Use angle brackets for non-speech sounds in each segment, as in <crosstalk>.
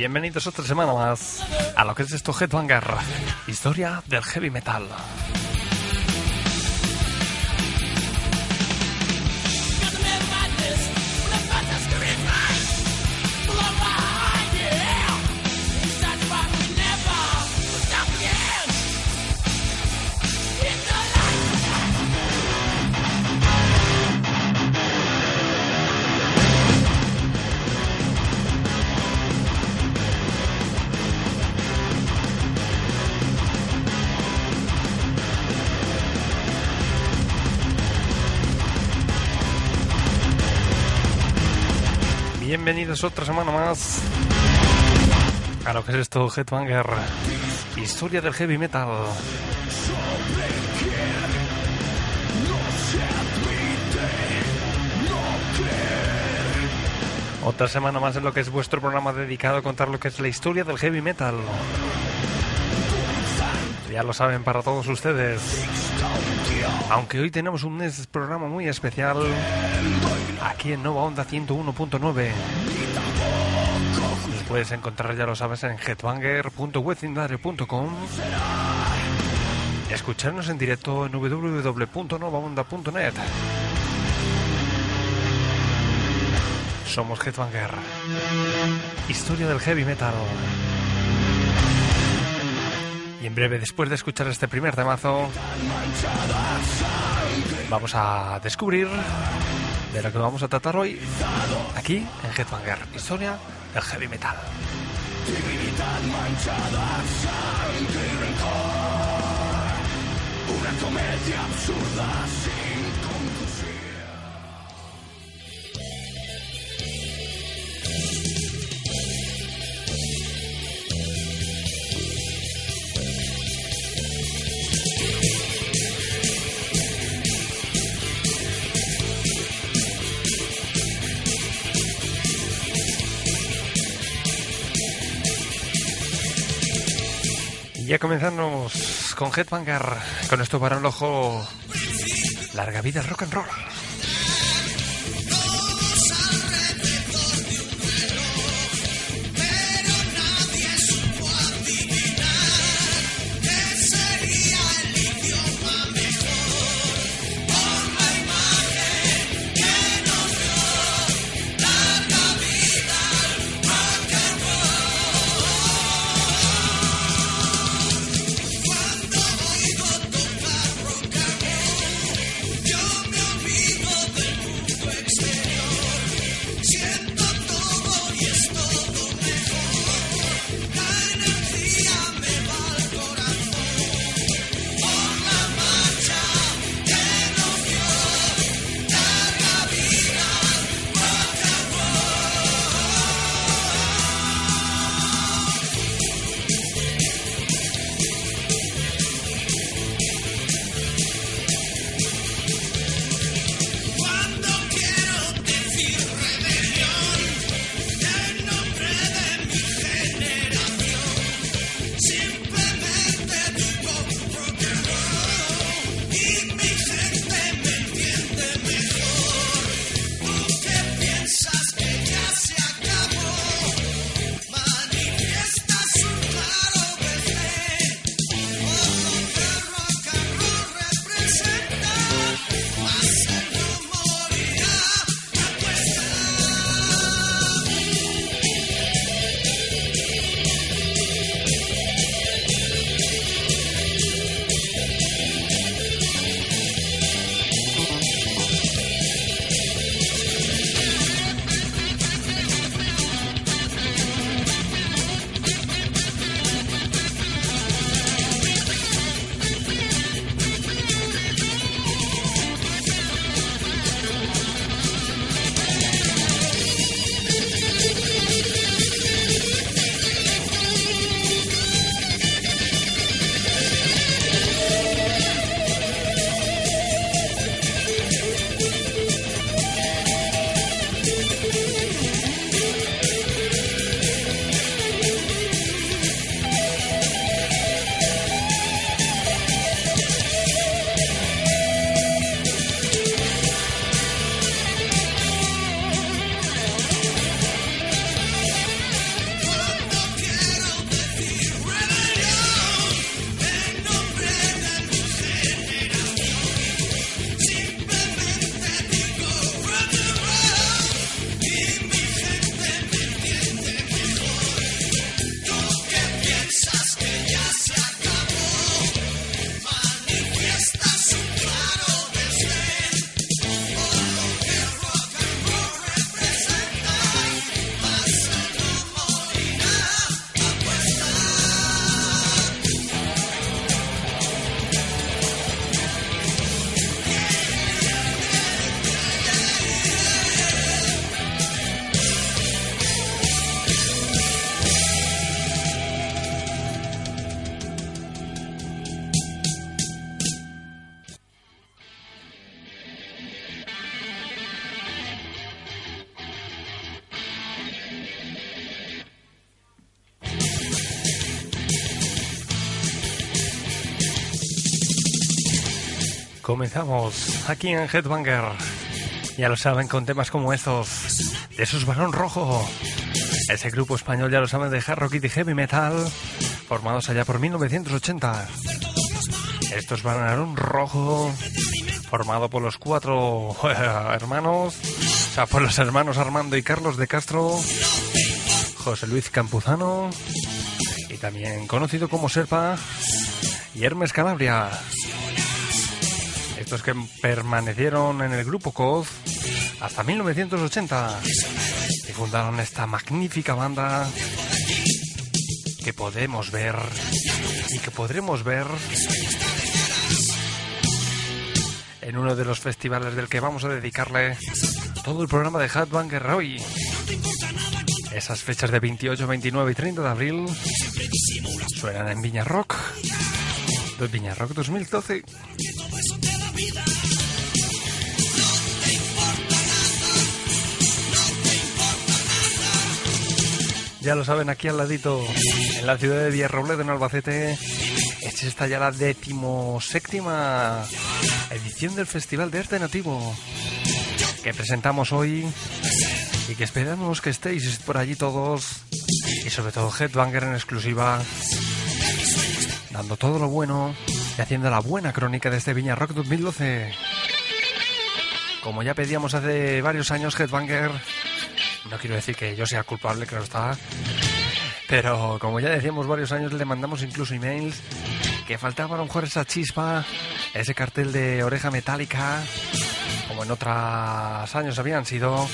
Bienvenidos otra semana más a lo que es esto Headbanger, historia del heavy metal. Bienvenidos otra semana más a lo que es esto, Headbanger, historia del heavy metal. Otra semana más en lo que es vuestro programa dedicado a contar lo que es la historia del heavy metal. Ya lo saben para todos ustedes. Aunque hoy tenemos un programa muy especial aquí en Nova Onda 101.9. Los puedes encontrar, ya lo sabes, en headbanger.webcindare.com. Escucharnos en directo en www.novaonda.net. Somos Headbanger. Historia del heavy metal. Y en breve, después de escuchar este primer temazo, vamos a descubrir de lo que vamos a tratar hoy aquí en Headbanger, historia del heavy metal. Ya comenzamos con Headbanger, con esto para un ojo. Larga vida rock and roll. Comenzamos aquí en Headbanger. Ya lo saben, con temas como estos. De esos Barón Rojo. Ese grupo español, ya lo saben, de hard rock y heavy metal. Formados allá por 1980. Estos Barón Rojo. Formado por los cuatro <laughs> hermanos. O por los hermanos Armando y Carlos de Castro. José Luis Campuzano. Y también conocido como Serpa. Y Hermes Calabria estos que permanecieron en el grupo COD hasta 1980 y fundaron esta magnífica banda que podemos ver y que podremos ver en uno de los festivales del que vamos a dedicarle todo el programa de Headbanger hoy. Esas fechas de 28, 29 y 30 de abril suenan en Viña Rock. Viña Rock 2012. Ya lo saben, aquí al ladito, en la ciudad de Villarrobledo, en Albacete, es esta ya la decimoséptima edición del Festival de Arte Nativo que presentamos hoy y que esperamos que estéis por allí todos y sobre todo Headbanger en exclusiva dando todo lo bueno y haciendo la buena crónica de este Viña Rock 2012. Como ya pedíamos hace varios años Headbanger no quiero decir que yo sea culpable, claro está. Pero como ya decíamos varios años, le mandamos incluso emails que faltaba a lo mejor esa chispa, ese cartel de oreja metálica, como en otros años habían sido.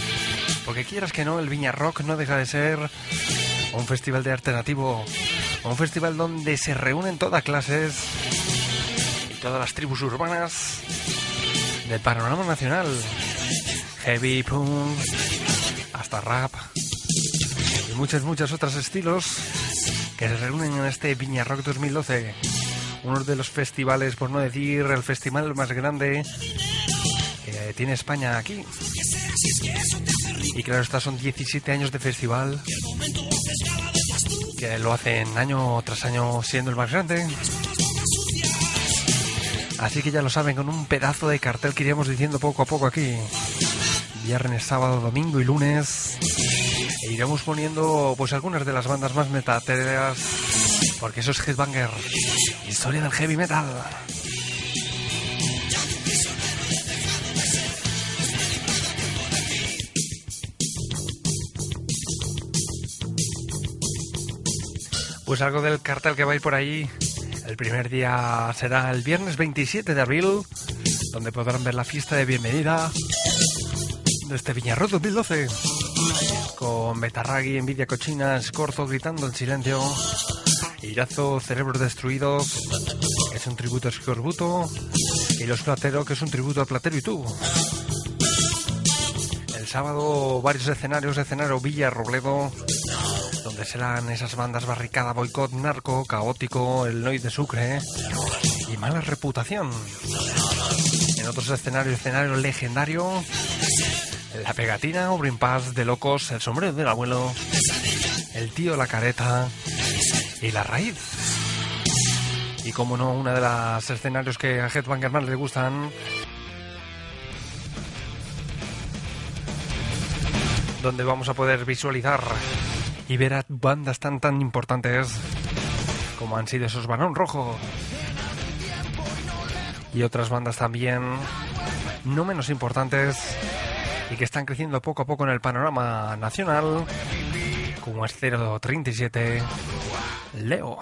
Porque quieras que no, el Viña Rock no deja de ser un festival de arte nativo, un festival donde se reúnen todas clases todas las tribus urbanas del panorama nacional. Heavy, punk, hasta rap y muchos, muchos otros estilos que se reúnen en este Viña Rock 2012. Uno de los festivales, por no decir el festival más grande que tiene España aquí. Y claro, estos son 17 años de festival que lo hacen año tras año siendo el más grande. Así que ya lo saben, con un pedazo de cartel que iremos diciendo poco a poco aquí viernes, sábado, domingo y lunes. E iremos poniendo pues algunas de las bandas más metateras, porque eso es Headbanger, historia del heavy metal. Pues algo del cartel que va a ir por ahí. El primer día será el viernes 27 de abril, donde podrán ver la fiesta de bienvenida de este Viñarro 2012 con Betarragui, Envidia Cochina, Scorzo gritando en silencio, Irazo, Cerebros Destruidos, que es un tributo a Scorbuto, y Los Platero, que es un tributo a Platero y tú. El sábado varios escenarios, escenario Villa Robledo, donde serán esas bandas Barricada, Boicot, Narco, Caótico, El Noid de Sucre y Mala Reputación. En otros escenarios, escenario legendario, la pegatina, Obrin Paz, De Locos, El sombrero del abuelo, El tío La careta y La raíz. Y como no, una de las escenarios que a Headbanger más le gustan, donde vamos a poder visualizar y ver a bandas tan tan importantes como han sido esos Barón Rojo y otras bandas también no menos importantes y que están creciendo poco a poco en el panorama nacional, como es 037 Leo.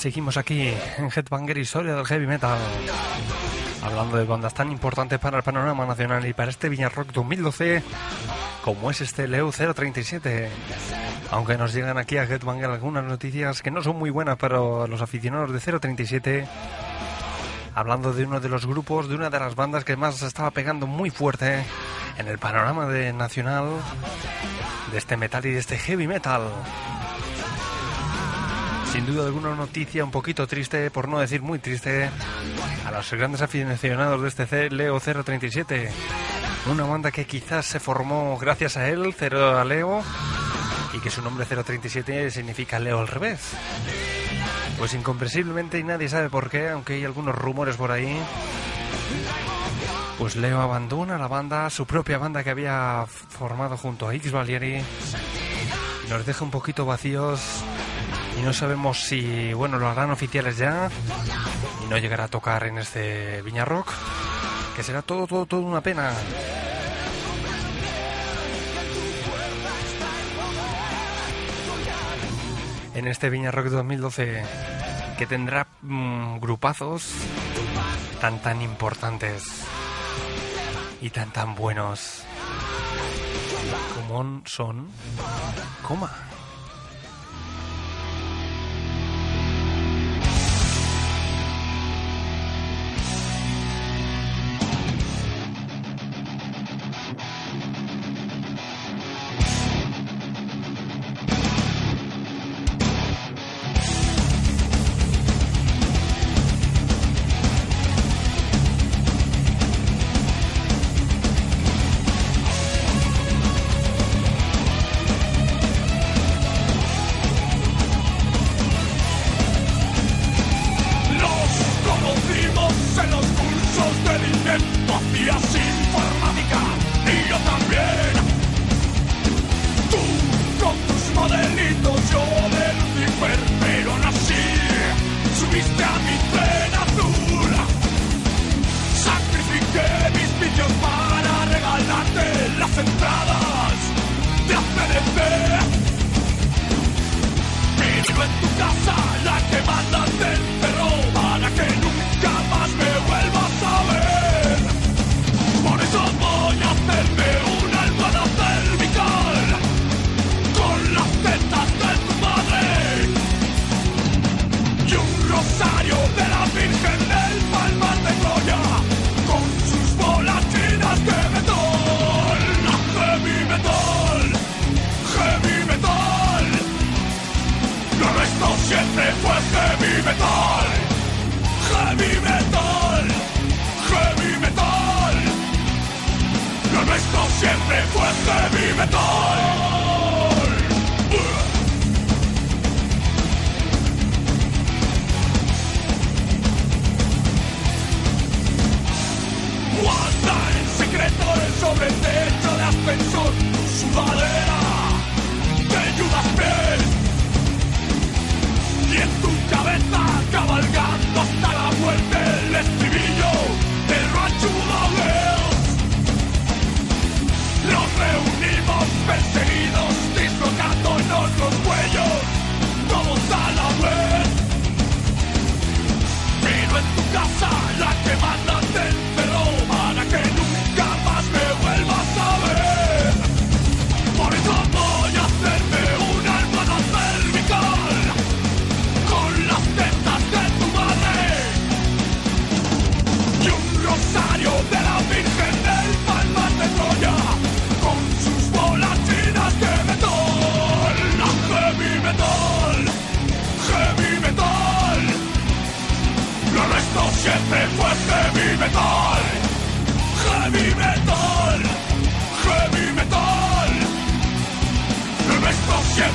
Seguimos aquí en Headbanger Historia del Heavy Metal. Hablando de bandas tan importantes para el panorama nacional y para este Viña Rock 2012 como es este Leo 037. Aunque nos llegan aquí a Headbanger algunas noticias que no son muy buenas para los aficionados de 037. Hablando de uno de los grupos, de una de las bandas que más estaba pegando muy fuerte en el panorama de nacional de este metal y de este heavy metal. Sin duda alguna noticia un poquito triste, por no decir muy triste, a los grandes aficionados de este C Leo 037. Una banda que quizás se formó gracias a él, Cero a Leo, y que su nombre 037 significa Leo al revés. Pues incomprensiblemente y nadie sabe por qué, aunque hay algunos rumores por ahí. Pues Leo abandona la banda, su propia banda que había formado junto a X Valieri. Nos deja un poquito vacíos y no sabemos si, bueno, lo harán oficiales ya y no llegará a tocar en este Viña Rock, que será todo, todo, todo una pena. En este Viña Rock 2012, que tendrá mm, grupazos tan, tan importantes y tan, tan buenos como son Coma.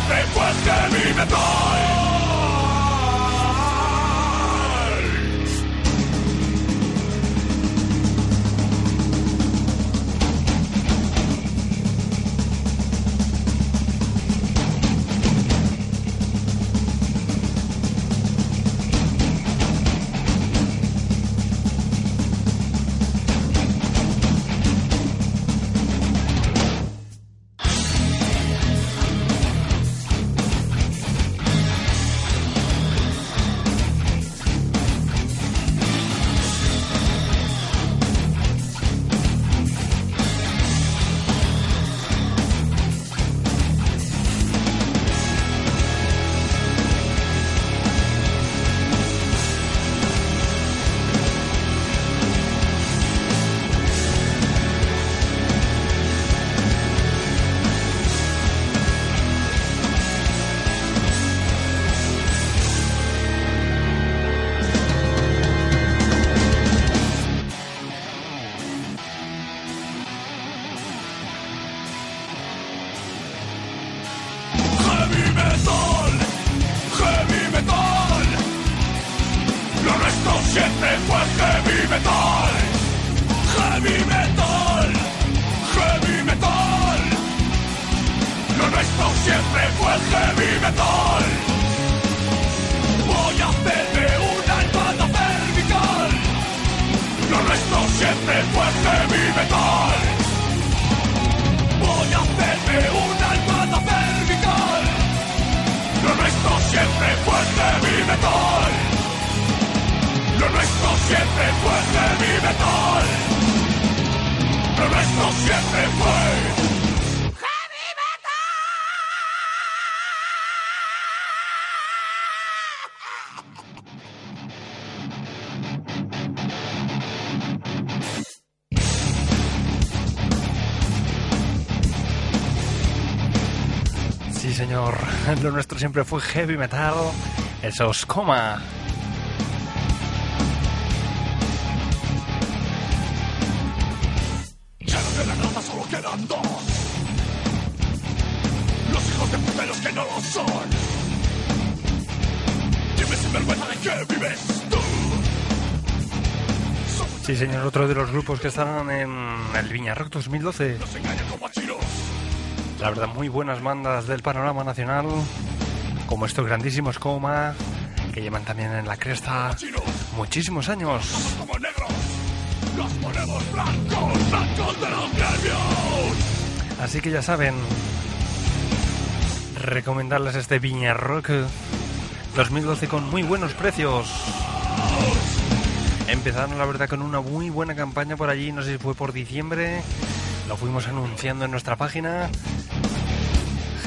después que mi me. Lo nuestro siempre fue heavy metal. Eso es coma. Ya no la raza solo quedan dos. Los hijos de puteros que no lo son. Dime sin vergüenza de qué vives tú. Sí, señor. Otro de los grupos que estaban en el Viña Rock 2012. Nos engañan como. La verdad, muy buenas bandas del panorama nacional. Como estos grandísimos Coma. Que llevan también en la cresta muchísimos años. Así que ya saben, recomendarles este Viña Rock 2012 con muy buenos precios. Empezaron la verdad con una muy buena campaña por allí, no sé si fue por diciembre, lo fuimos anunciando en nuestra página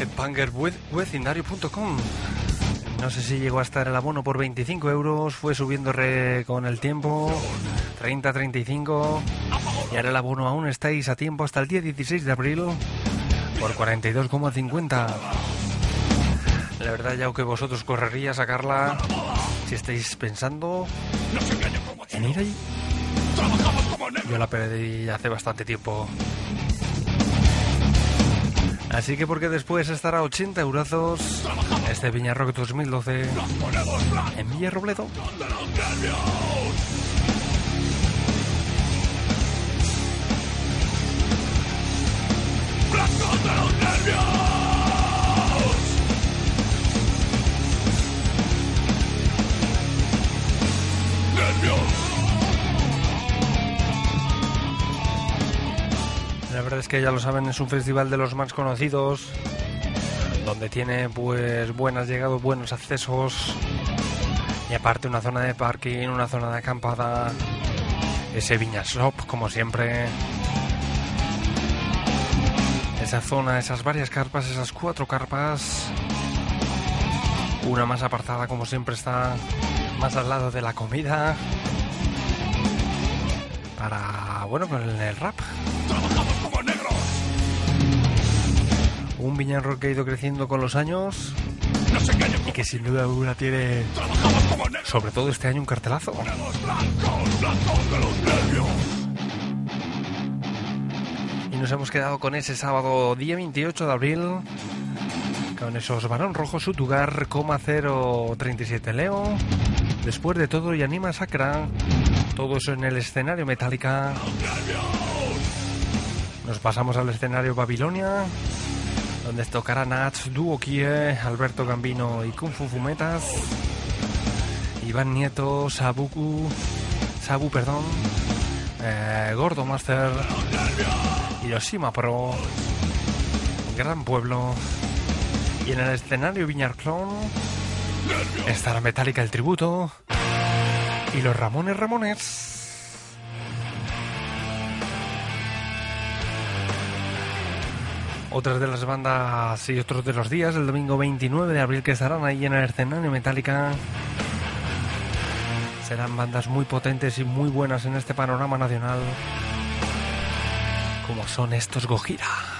headbangerwecindario.com No sé si llegó a estar el abono por 25 euros, fue subiendo re- con el tiempo, 30, 35 y ahora el abono aún estáis a tiempo hasta el día 16 de abril por 42,50. La verdad ya que vosotros correría a sacarla si estáis pensando en ir allí. Yo la perdí hace bastante tiempo. Así que porque después estará a 80 eurazos este Viña Rock 2012 Ponemos blancos en Villarrobledo. nervios. La verdad es que ya lo saben, es un festival de los más conocidos, donde tiene pues buenas llegadas, buenos accesos y aparte una zona de parking, una zona de acampada, ese Viña Shop como siempre. Esa zona, esas varias carpas, esas cuatro carpas, una más apartada como siempre está más al lado de la comida para bueno con el rap. Un Viña Rock que ha ido creciendo con los años y que sin duda alguna tiene, sobre todo este año, un cartelazo. Y nos hemos quedado con ese sábado, día 28 de abril, con esos Barón Rojo, Sutugar, Coma 037 Leo. Después de todo, y Anima Sacra, todo eso en el escenario Metallica. Nos pasamos al escenario Babilonia, donde tocará Nats, Duo Kie, Alberto Gambino y Kung Fu Fumetas. Iván Nieto, Sabuku, Sabu, perdón, eh, Gordo Master, Hiroshima Pro, Gran Pueblo y en el escenario Viñar Clon estará Metallica el tributo y los Ramones Ramones. Otras de las bandas y otros de los días, el domingo 29 de abril que estarán ahí en el escenario Metallica. Serán bandas muy potentes y muy buenas en este panorama nacional, como son estos Gojira.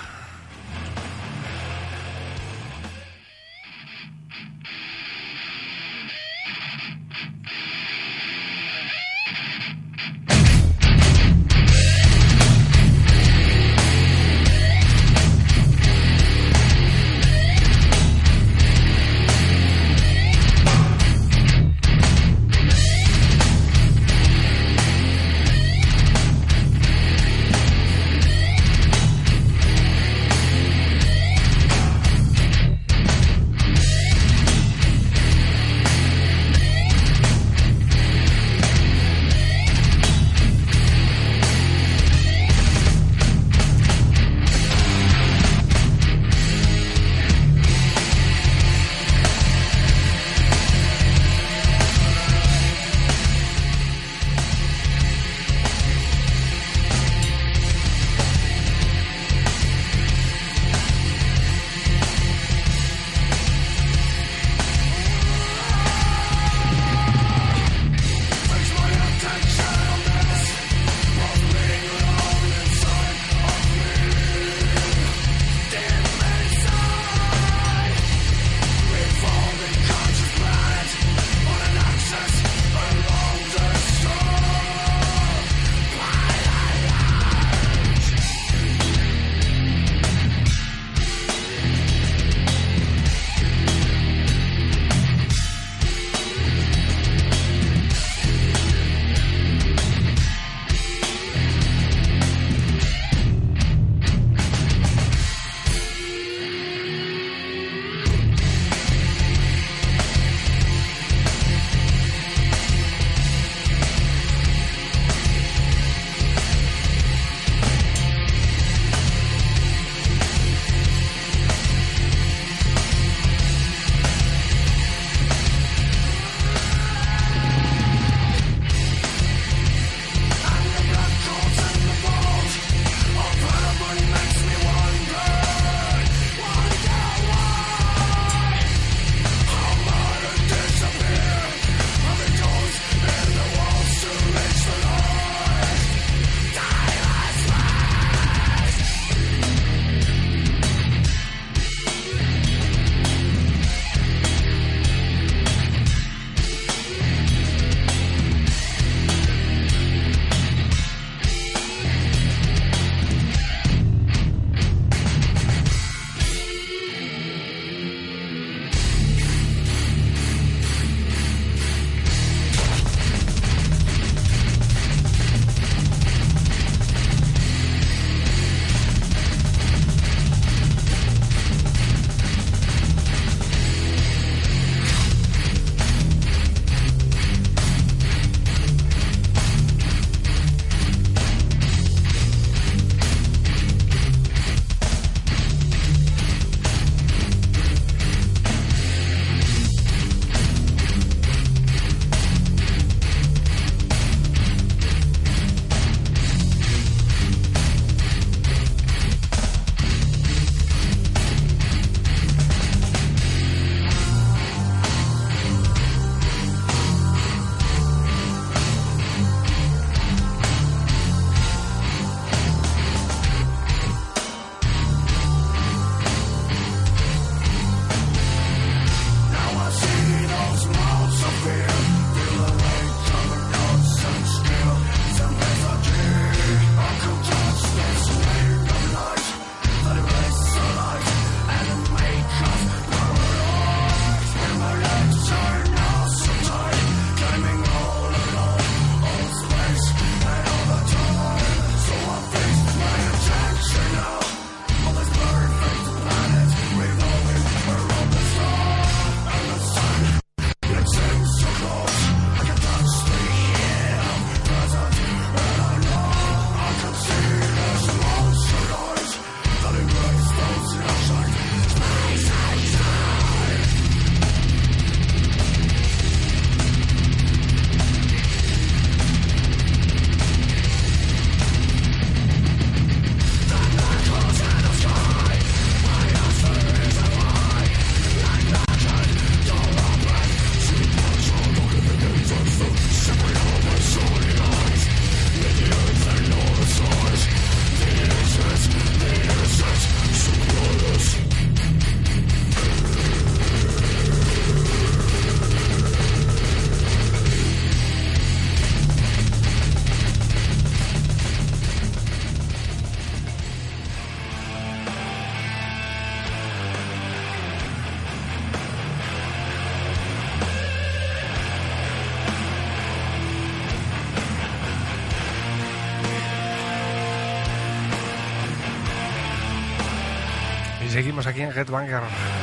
Aquí en Headbanger,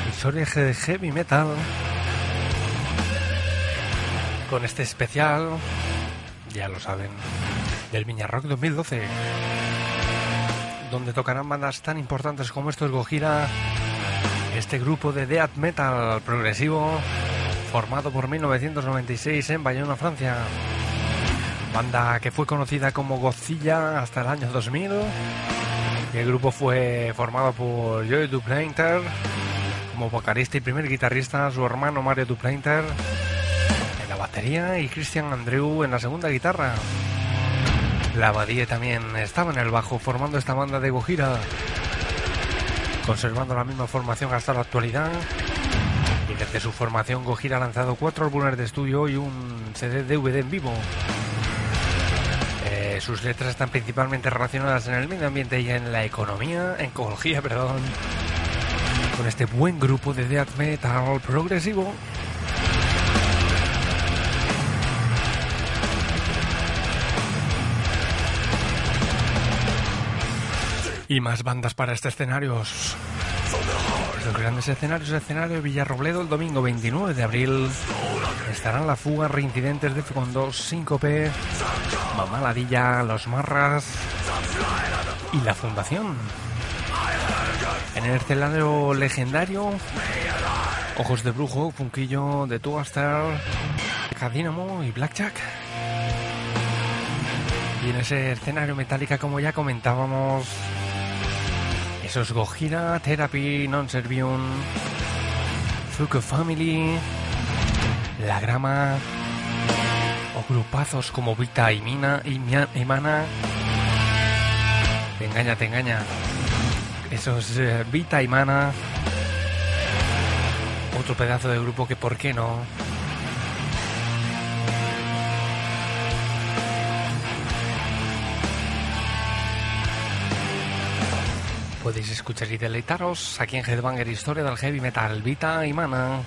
historia de heavy metal, con este especial, ya lo saben, del Viña Rock 2012, donde tocarán bandas tan importantes como estos Gojira, este grupo de death metal progresivo, formado por 1996 en Bayona, Francia. Banda que fue conocida como Godzilla hasta el año 2000 el grupo fue formado por Joey Duplanter como vocalista y primer guitarrista, su hermano Mario Duplanter en la batería y Christian Andrew en la segunda guitarra. La Abadie también estaba en el bajo formando esta banda de Gojira, conservando la misma formación hasta la actualidad. Y desde su formación Gojira ha lanzado cuatro álbumes de estudio y un CD DVD en vivo sus letras están principalmente relacionadas en el medio ambiente y en la economía, en ecología, perdón, con este buen grupo de death metal progresivo. Y más bandas para este escenario. Los grandes escenarios, escenario de Villarrobledo el domingo 29 de abril. Estarán la fuga, reincidentes de con 2, Síncope, Mamá Ladilla, Los Marras y la Fundación. En el escenario legendario, Ojos de Brujo, Funquillo de Tuaster, Cadínamo y Blackjack. Y en ese escenario metálica, como ya comentábamos, esos Gojira, Therapy, Non Servium, Fuku Family, La Grama, o grupazos como Vita y Mina y, Mana. Te engaña, te engaña. Esos eh, Vita y Mana. Otro pedazo de grupo que, ¿por qué no? Podéis escuchar y deleitaros aquí en Headbanger Historia del Heavy Metal, Vita y Mana,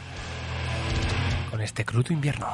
con este crudo invierno.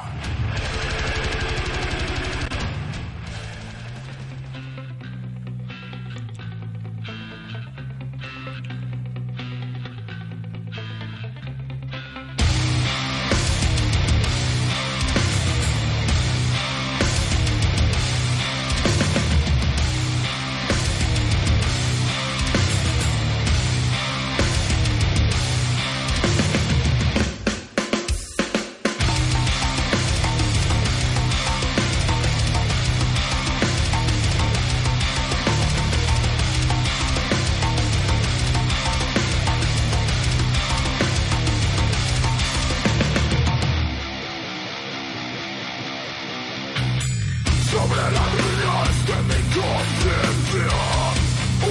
sobre la vida de mi conciencia.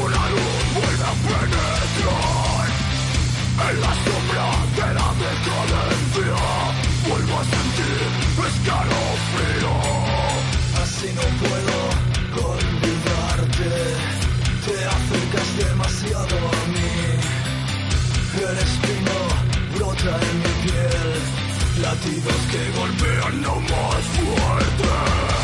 Una luz vuelve a penetrar en la sombra de la decadencia. Vuelvo a sentir escalofrío. Así no puedo olvidarte. Te acercas demasiado a mí. El espino brota en mi piel. Latidos que golpean no más fuerte.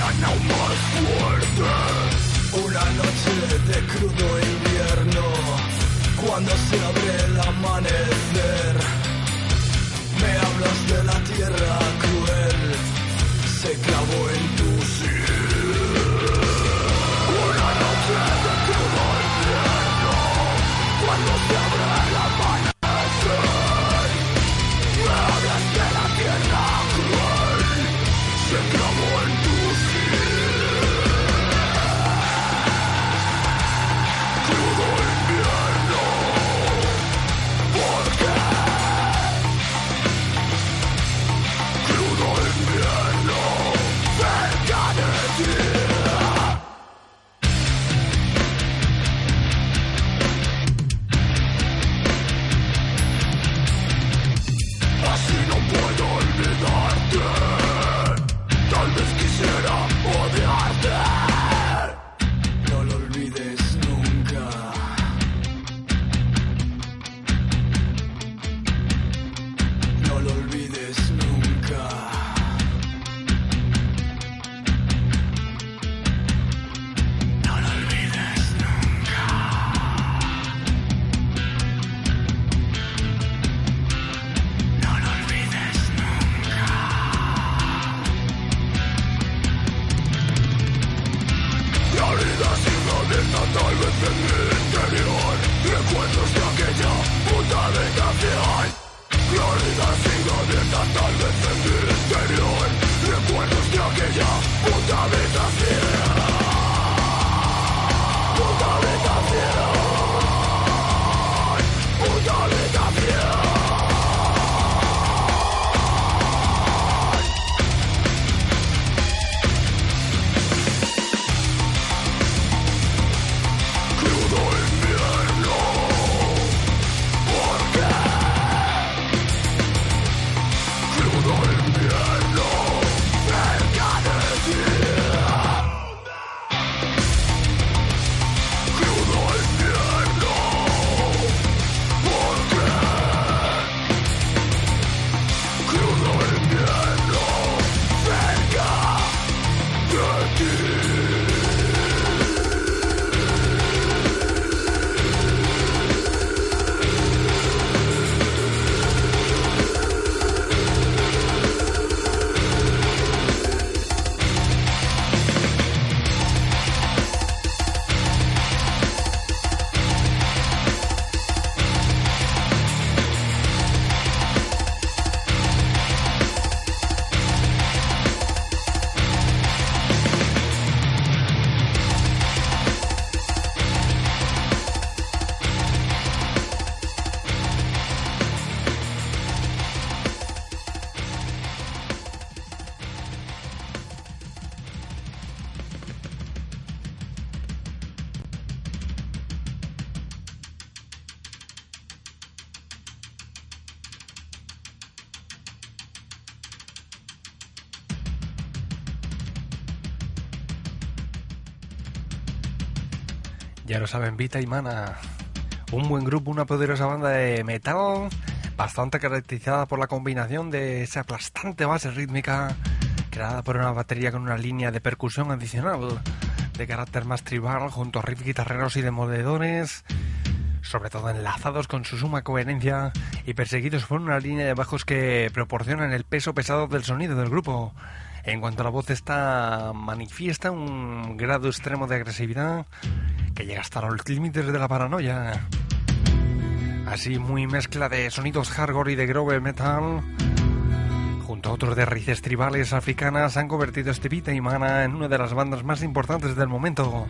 crudo invierno, cuando se abre el amanecer, me hablas de la tierra cruel, se clavó en tu saben, Vita y Mana. Un buen grupo, una poderosa banda de metal, bastante caracterizada por la combinación de esa aplastante base rítmica, creada por una batería con una línea de percusión adicional, de carácter más tribal, junto a riffs guitarreros y demoledores, sobre todo enlazados con su suma coherencia y perseguidos por una línea de bajos que proporcionan el peso pesado del sonido del grupo. En cuanto a la voz, esta manifiesta un grado extremo de agresividad que llega hasta los límites de la paranoia. Así muy mezcla de sonidos hardcore y de grove metal, junto a otros de raíces tribales africanas, han convertido este Vita y Mana en una de las bandas más importantes del momento.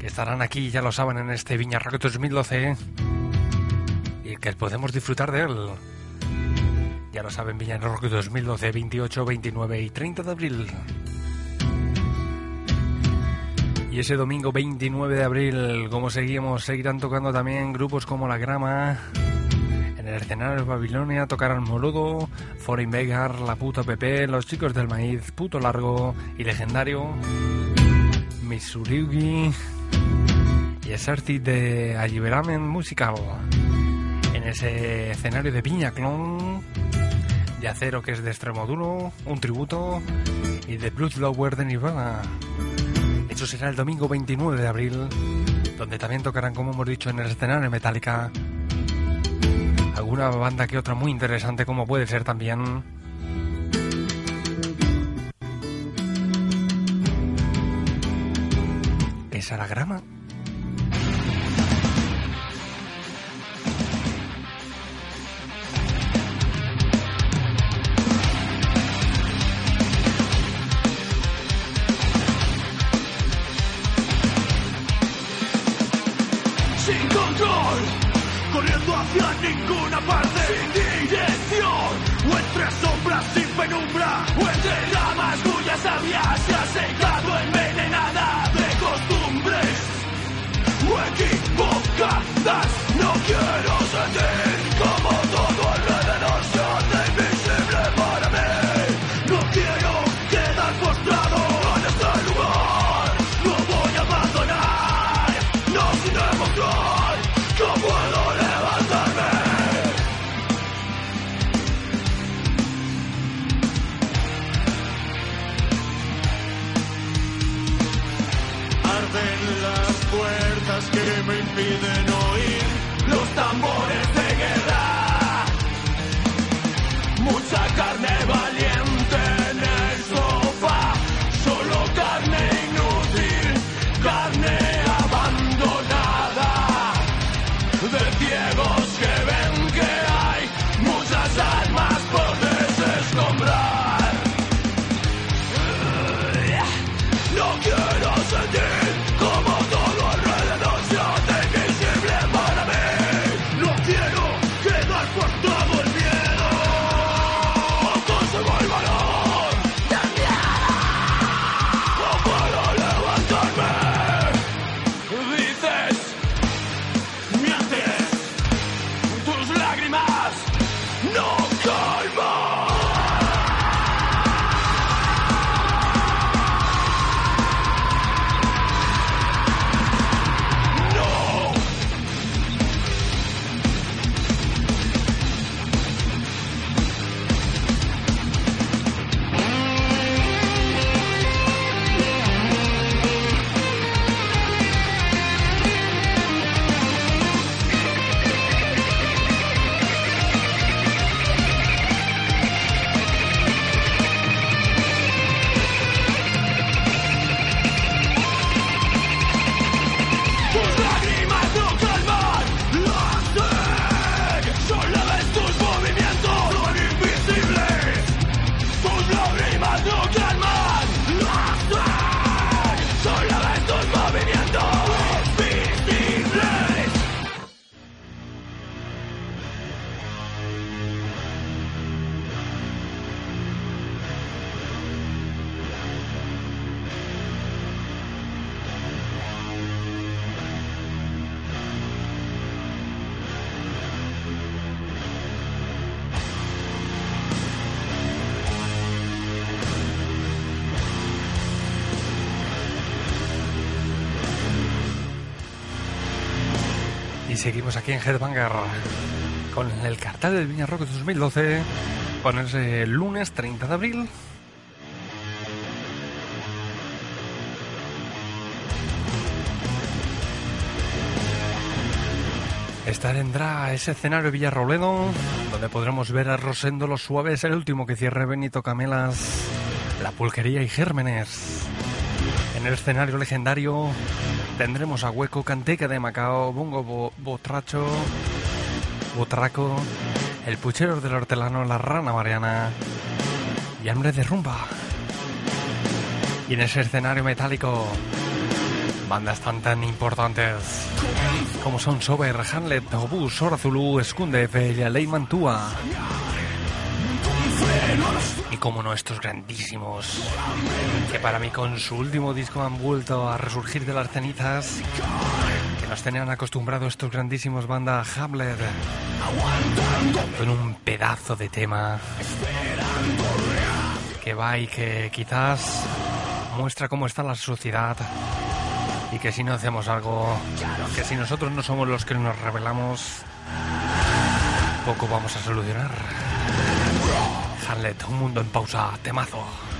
Que estarán aquí, ya lo saben, en este Viña Rock 2012 y que podemos disfrutar de él. Ya lo saben, Viña Rock 2012, 28, 29 y 30 de abril. Y ese domingo 29 de abril, como seguimos, seguirán tocando también grupos como La Grama. En el escenario de Babilonia tocarán Moludo, Foreign Vegar, La Puta Pepe, Los Chicos del Maíz, Puto Largo y Legendario, Misuriugi y Exercit de Alliberamen Musical. En ese escenario de Piña Clon, de Acero que es de Extremoduro, un tributo, y de Bloodflower de Nirvana. Eso será el domingo 29 de abril, donde también tocarán, como hemos dicho, en el escenario Metallica. Alguna banda que otra muy interesante, como puede ser también. ¿Es grama? me be there seguimos aquí en Headbanger con el cartel del Viña Rock 2012, con ese lunes 30 de abril. Esta vendrá ese escenario Villarrobledo, donde podremos ver a Rosendo Los Suaves, el último que cierre Benito Camelas, La Pulquería y Gérmenes. En el escenario legendario tendremos a Hueco, Canteca de Macao, Bungo Botracho, Botraco, El Puchero del Hortelano, La Rana Mariana y Hambre de Rumba. Y en ese escenario metálico, bandas tan tan importantes como son Sober, Hamlet, Obus, Sora Zulu, Eskunde, Ley Mantua. Como no, estos grandísimos, que para mí con su último disco han vuelto a resurgir de las cenizas, que nos tenían acostumbrados estos grandísimos bandas Hamlet, con un pedazo de tema que va y que quizás muestra cómo está la sociedad y que si no hacemos algo, que si nosotros no somos los que nos revelamos, poco vamos a solucionar. Hamlet, un mundo en pausa, temazo.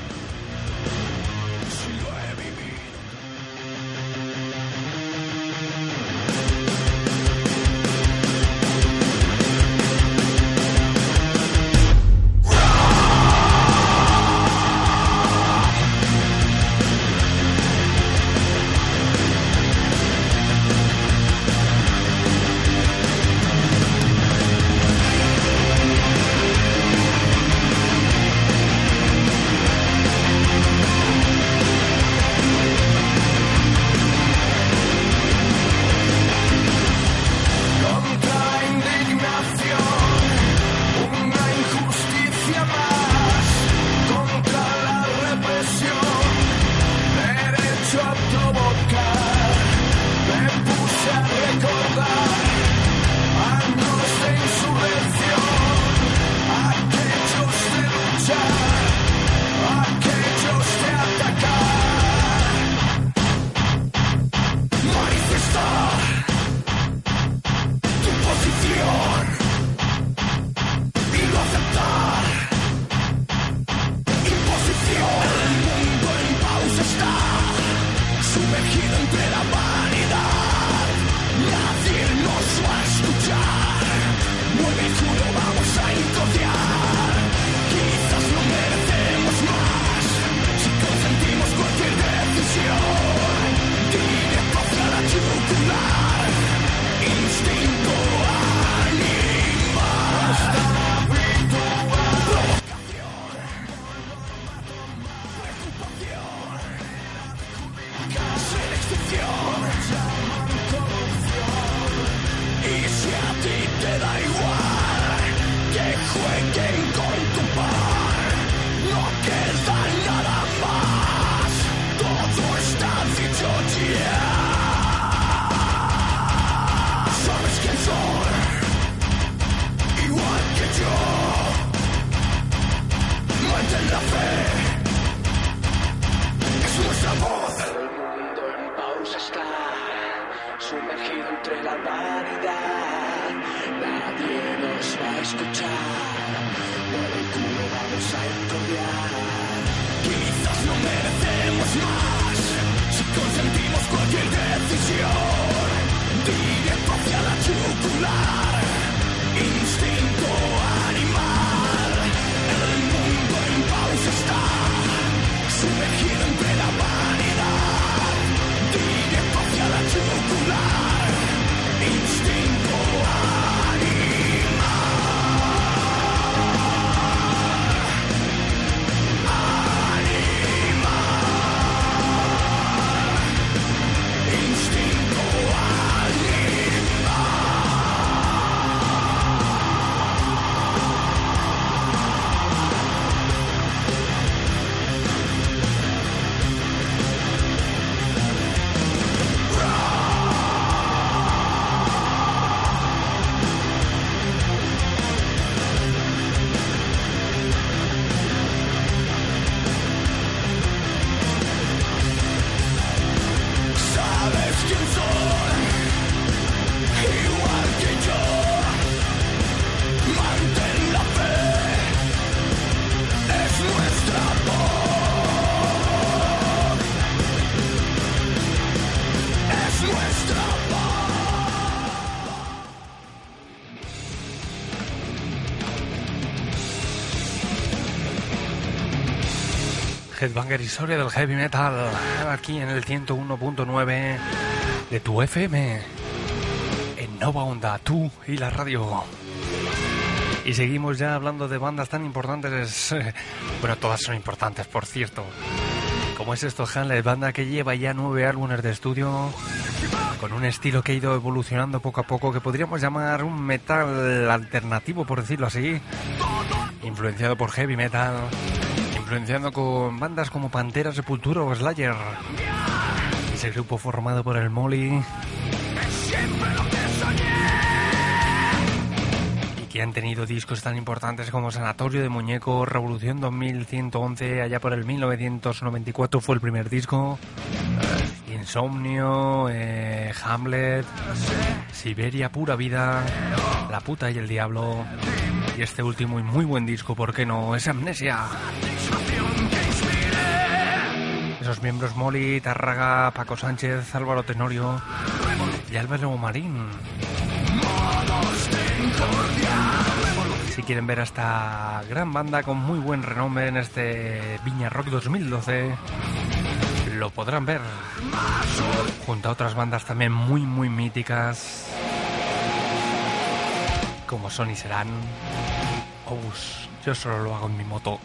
Headbanger Historia del Heavy Metal, aquí en el 101.9 de tu FM, en Nova Onda, tú y la radio. Y seguimos ya hablando de bandas tan importantes, bueno, todas son importantes, por cierto. Como es esto, Hanley, banda que lleva ya nueve álbumes de estudio, con un estilo que ha ido evolucionando poco a poco, que podríamos llamar un metal alternativo, por decirlo así, influenciado por heavy metal con bandas como Pantera, Sepultura o Slayer. Ese grupo formado por el Molly. Que han tenido discos tan importantes como Sanatorio de Muñeco, Revolución 2111, allá por el 1994 fue el primer disco. Insomnio, eh, Hamlet, Siberia Pura Vida, La Puta y el Diablo. Y este último y muy buen disco, ¿por qué no? Es Amnesia. Esos miembros Molly, Tárraga, Paco Sánchez, Álvaro Tenorio y Álvaro Marín. Si quieren ver a esta gran banda con muy buen renombre en este Viña Rock 2012, lo podrán ver junto a otras bandas también muy muy míticas como Sony Serán, Obus, yo solo lo hago en mi moto.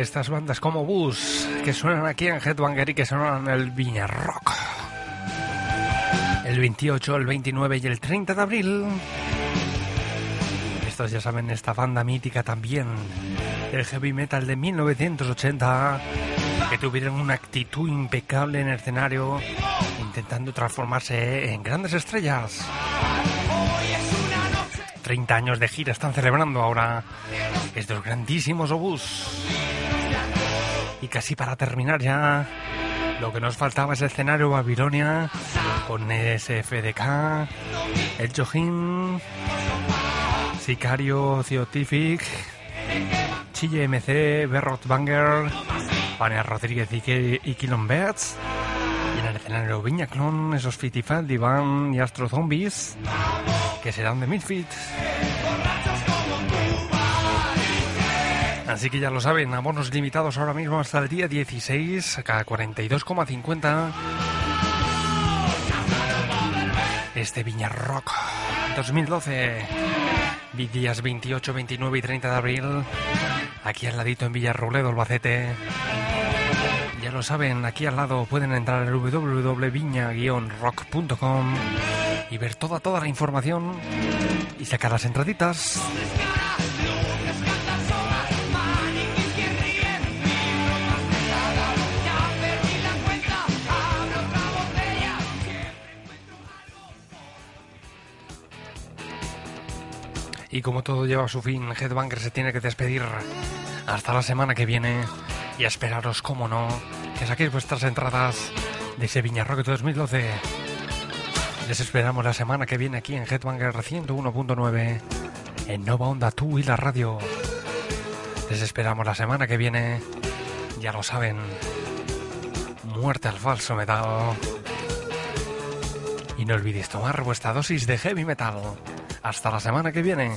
Estas bandas como Bus, que suenan aquí en Headbanger y que suenan en el Viña Rock. El 28, el 29 y el 30 de abril. Estos ya saben, esta banda mítica también del heavy metal de 1980, que tuvieron una actitud impecable en el escenario, intentando transformarse en grandes estrellas. 30 años de gira están celebrando ahora estos grandísimos obús. Y casi para terminar ya, lo que nos faltaba es el escenario Babilonia con SFDK, El Johin, Sicario Theotific, Chile MC, Berrot Banger, Vania Rodríguez y, y Kilon. Y en el escenario Viñaclon, esos Fitifal, Divan y Astro Zombies, que serán de Misfits. Así que ya lo saben, abonos limitados ahora mismo hasta el día 16, a 42,50. Este Viña Rock 2012, días 28, 29 y 30 de abril, aquí al ladito en Villarrobledo, Albacete. Ya lo saben, aquí al lado pueden entrar en www.viña-rock.com y ver toda, toda la información y sacar las entraditas. Y como todo lleva a su fin, Headbanger se tiene que despedir hasta la semana que viene y esperaros, como no, que saquéis vuestras entradas de ese Viña Rock 2012. Les esperamos la semana que viene aquí en Headbanger 101.9 en Nova Onda 2 y la radio. Les esperamos la semana que viene, ya lo saben, muerte al falso metal. Y no olvidéis tomar vuestra dosis de heavy metal. Hasta la semana que viene.